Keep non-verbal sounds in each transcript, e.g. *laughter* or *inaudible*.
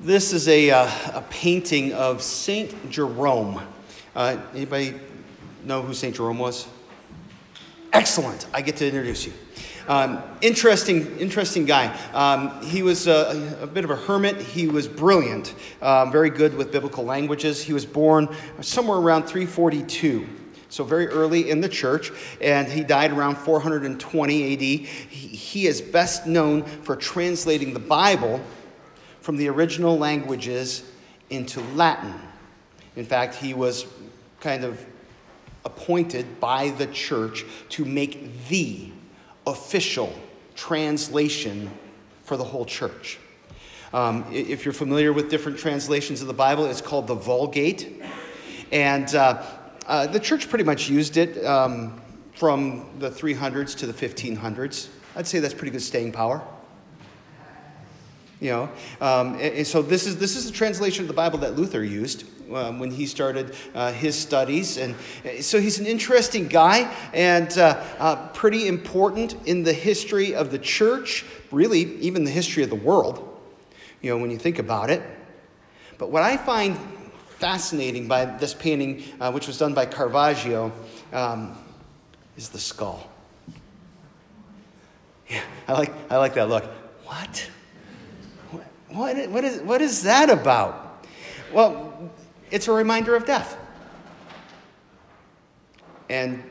This is a, uh, a painting of Saint Jerome. Uh, anybody know who Saint Jerome was? Excellent. I get to introduce you. Um, interesting, interesting guy. Um, he was a, a, bit of a hermit. He was brilliant, um, very good with biblical languages. He was born somewhere around 342 so very early in the church, and he died around 420 AD. He, he, is best known for translating the Bible from the original languages into Latin. In fact, he was kind of appointed by the church to make the official translation for the whole church. Um, if you're familiar with different translations of the Bible, it's called the Vulgate. And uh, uh, the church pretty much used it um, from the 300s to the 1500s. I'd say that's pretty good staying power. You know, um, and, so this is this is the translation of the Bible that Luther used um, when he started uh, his studies, and uh, so he's an interesting guy and uh, uh, pretty important in the history of the church, really even the history of the world. You know, when you think about it. But what I find fascinating by this painting, uh, which was done by Caravaggio, um, is the skull. Yeah, I like I like that look. What? What, what, is, what is that about? Well, it's a reminder of death. And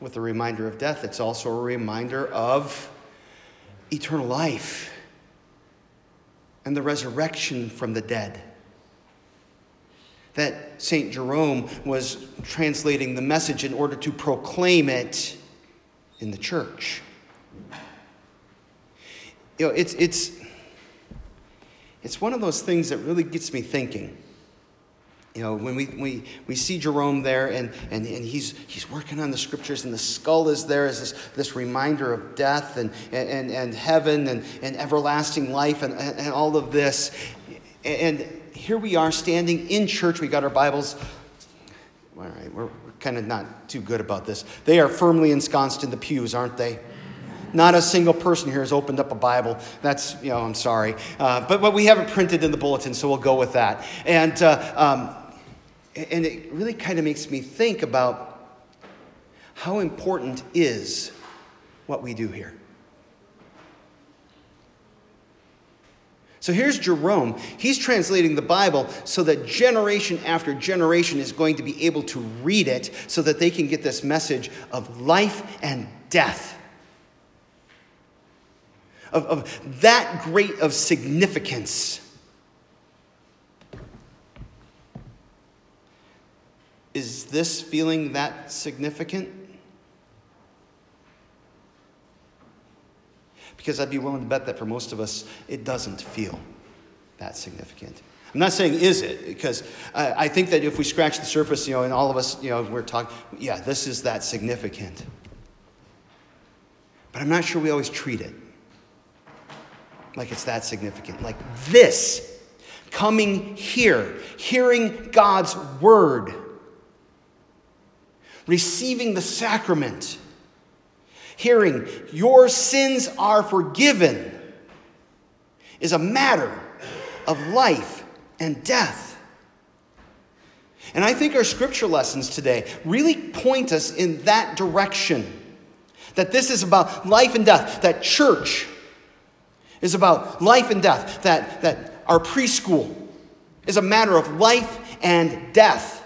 with a reminder of death, it's also a reminder of eternal life and the resurrection from the dead. That St. Jerome was translating the message in order to proclaim it in the church. You know, it's, it's, it's one of those things that really gets me thinking. You know, when we, we, we see Jerome there and, and, and he's, he's working on the scriptures and the skull is there as this, this reminder of death and, and, and heaven and, and everlasting life and, and all of this. And here we are standing in church. We got our Bibles. All right, we're, we're kind of not too good about this. They are firmly ensconced in the pews, aren't they? Not a single person here has opened up a Bible. That's, you know, I'm sorry. Uh, but, but we have it printed in the bulletin, so we'll go with that. And, uh, um, and it really kind of makes me think about how important is what we do here. So here's Jerome. He's translating the Bible so that generation after generation is going to be able to read it so that they can get this message of life and death of, of that great of significance. Is this feeling that significant? Because I'd be willing to bet that for most of us, it doesn't feel that significant. I'm not saying is it, because I think that if we scratch the surface, you know, and all of us, you know, we're talking, yeah, this is that significant. But I'm not sure we always treat it like it's that significant. Like this, coming here, hearing God's word, receiving the sacrament, hearing your sins are forgiven is a matter of life and death. And I think our scripture lessons today really point us in that direction. That this is about life and death, that church is about life and death, that, that our preschool is a matter of life and death.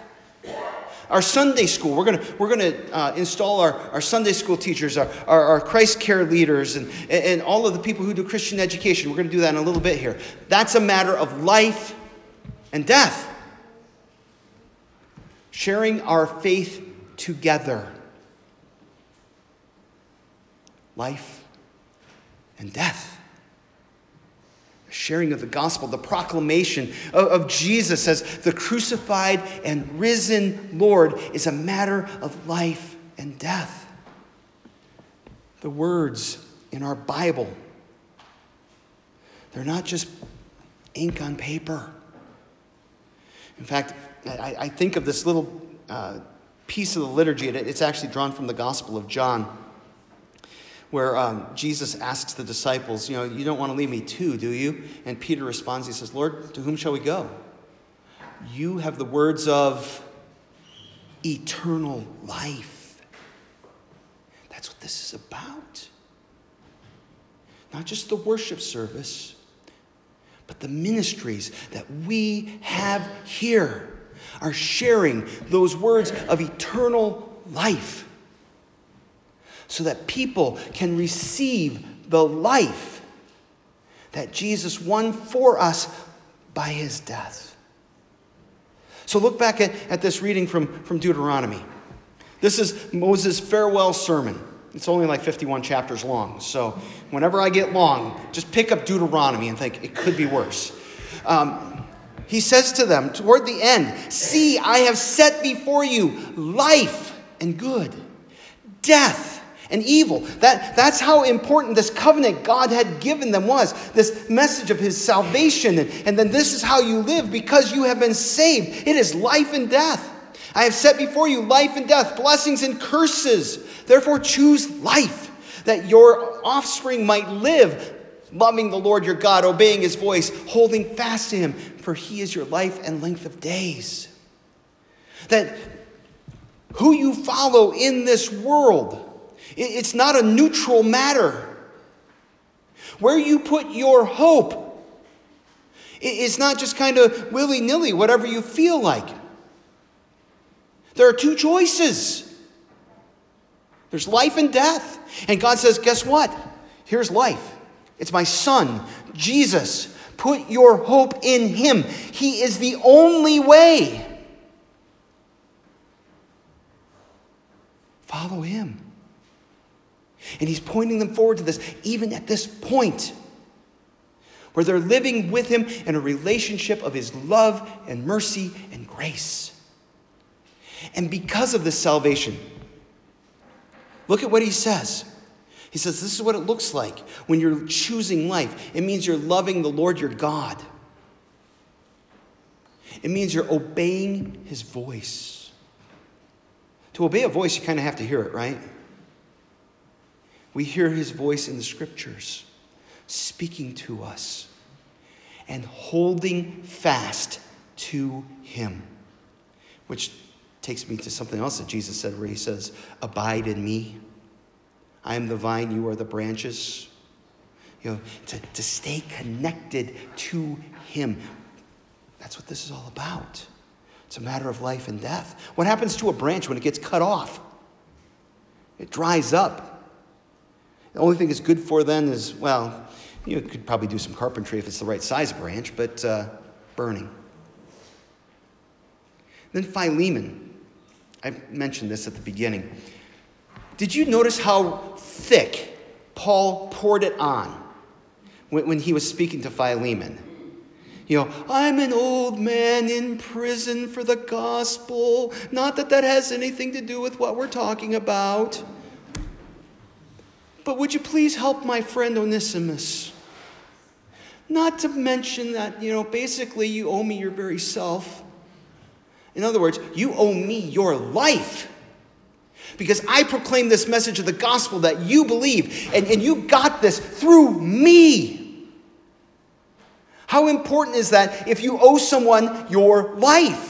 Our Sunday school, we're going we're gonna, uh, install our, our Sunday school teachers, our, our, our Christ care leaders, and, and all of the people who do Christian education. We're going to do that in a little bit here. That's a matter of life and death. Sharing our faith together. Life and death sharing of the gospel, the proclamation of, Jesus as the crucified and risen Lord is a matter of life and death. The words in our Bible, they're not just ink on paper. In fact, I, I think of this little uh, piece of the liturgy, it's actually drawn from the Gospel of John where um, Jesus asks the disciples, You know, you don't want to leave me too, do you? And Peter responds, He says, Lord, to whom shall we go? You have the words of eternal life. That's what this is about. Not just the worship service, but the ministries that we have here are sharing those words of eternal life so that people can receive the life that Jesus won for us by his death. So look back at, at this reading from, from Deuteronomy. This is Moses' farewell sermon. It's only like 51 chapters long. So whenever I get long, just pick up Deuteronomy and think it could be worse. Um, he says to them toward the end See, I have set before you life and good, death and evil. That, that's how important this covenant God had given them was this message of his salvation. And, and then this is how you live because you have been saved. It is life and death. I have set before you life and death, blessings and curses. Therefore, choose life, that your offspring might live, loving the Lord your God, obeying his voice, holding fast to him, for he is your life and length of days. That who you follow in this world it's not a neutral matter. Where you put your hope, it's not just kind of willy nilly, whatever you feel like. There are two choices there's life and death. And God says, guess what? Here's life. It's my son, Jesus. Put your hope in him. He is the only way. Follow him. And he's pointing them forward to this, even at this point, where they're living with him in a relationship of his love and mercy and grace. And because of this salvation, look at what he says. He says, This is what it looks like when you're choosing life. It means you're loving the Lord your God, it means you're obeying his voice. To obey a voice, you kind of have to hear it, right? We hear his voice in the scriptures speaking to us and holding fast to him. Which takes me to something else that Jesus said, where he says, Abide in me. I am the vine, you are the branches. You know, to, to stay connected to him. That's what this is all about. It's a matter of life and death. What happens to a branch when it gets cut off? It dries up. The only thing it's good for then is, well, you could probably do some carpentry if it's the right size branch, but uh, burning. Then Philemon. I mentioned this at the beginning. Did you notice how thick Paul poured it on when, when he was speaking to Philemon? You know, I'm an old man in prison for the gospel. Not that that has anything to do with what we're talking about. But would you please help my friend Onesimus? Not to mention that, you know, basically you owe me your very self. In other words, you owe me your life. Because I proclaim this message of the gospel that you believe, and, and you got this through me. How important is that if you owe someone your life?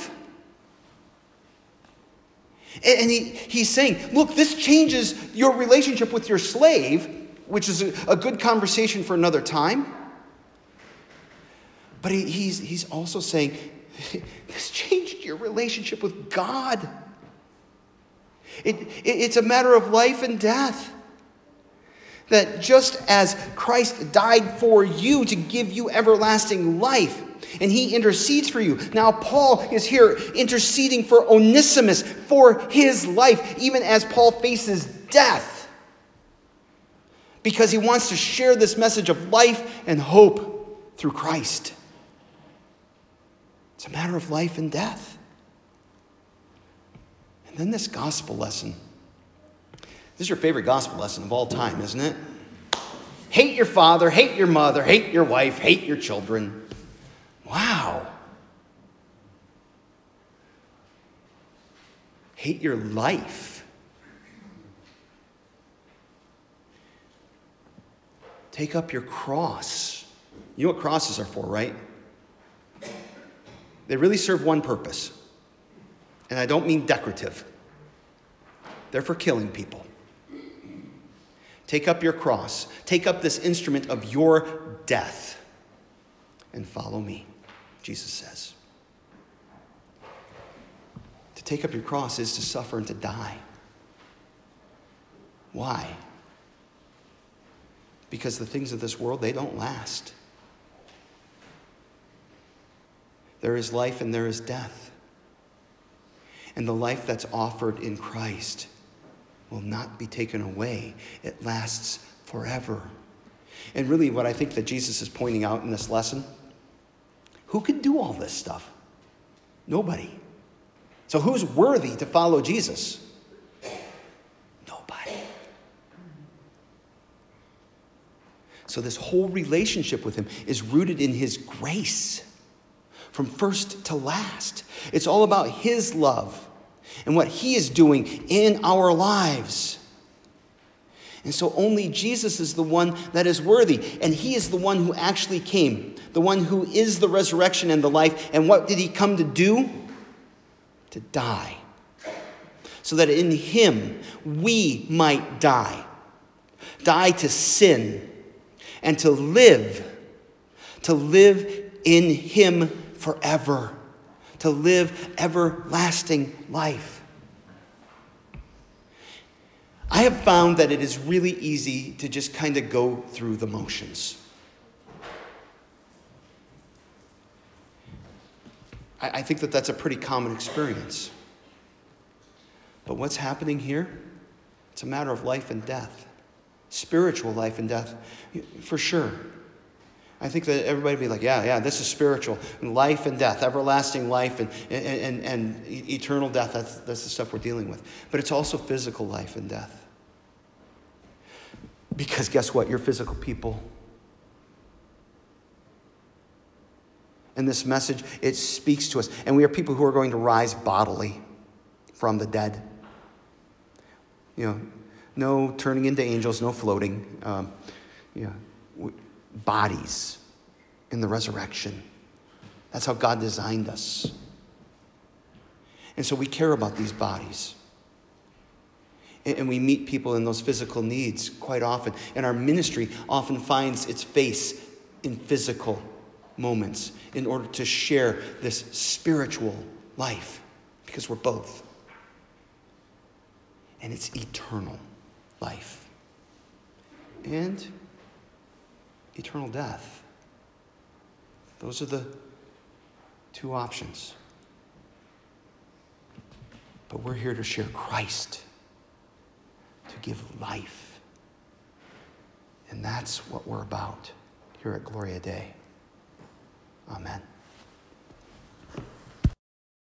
And he, he's saying, look, this changes your relationship with your slave, which is a, a good conversation for another time. But he, he's, he's also saying, *laughs* this changed your relationship with God. It, it, it's a matter of life and death. That just as Christ died for you to give you everlasting life, and he intercedes for you. Now, Paul is here interceding for Onesimus for his life, even as Paul faces death, because he wants to share this message of life and hope through Christ. It's a matter of life and death. And then this gospel lesson. This is your favorite gospel lesson of all time, isn't it? Hate your father, hate your mother, hate your wife, hate your children. Wow. Hate your life. Take up your cross. You know what crosses are for, right? They really serve one purpose. And I don't mean decorative, they're for killing people. Take up your cross, take up this instrument of your death, and follow me, Jesus says. To take up your cross is to suffer and to die. Why? Because the things of this world, they don't last. There is life and there is death. And the life that's offered in Christ will not be taken away, it lasts forever. And really, what I think that Jesus is pointing out in this lesson who could do all this stuff? Nobody. So, who's worthy to follow Jesus? Nobody. So, this whole relationship with Him is rooted in His grace from first to last. It's all about His love and what He is doing in our lives. And so only Jesus is the one that is worthy. And He is the one who actually came, the one who is the resurrection and the life. And what did He come to do? To die. So that in Him we might die. Die to sin and to live. To live in Him forever. To live everlasting life. I have found that it is really easy to just kind of go through the motions. I, I think that that's a pretty common experience. But what's happening here? It's a matter of life and death, spiritual life and death, for sure. I think that everybody would be like, yeah, yeah, this is spiritual. Life and death, everlasting life and, and, and, and eternal death. That's, that's the stuff we're dealing with. But it's also physical life and death. Because guess what? You're physical people. And this message, it speaks to us. And we are people who are going to rise bodily from the dead. You know, no turning into angels, no floating. Um, know, bodies in the resurrection. That's how God designed us. And so we care about these bodies. And we meet people in those physical needs quite often. And our ministry often finds its face in physical moments in order to share this spiritual life because we're both. And it's eternal life and eternal death. Those are the two options. But we're here to share Christ to give life. And that's what we're about here at Gloria Dei. Amen.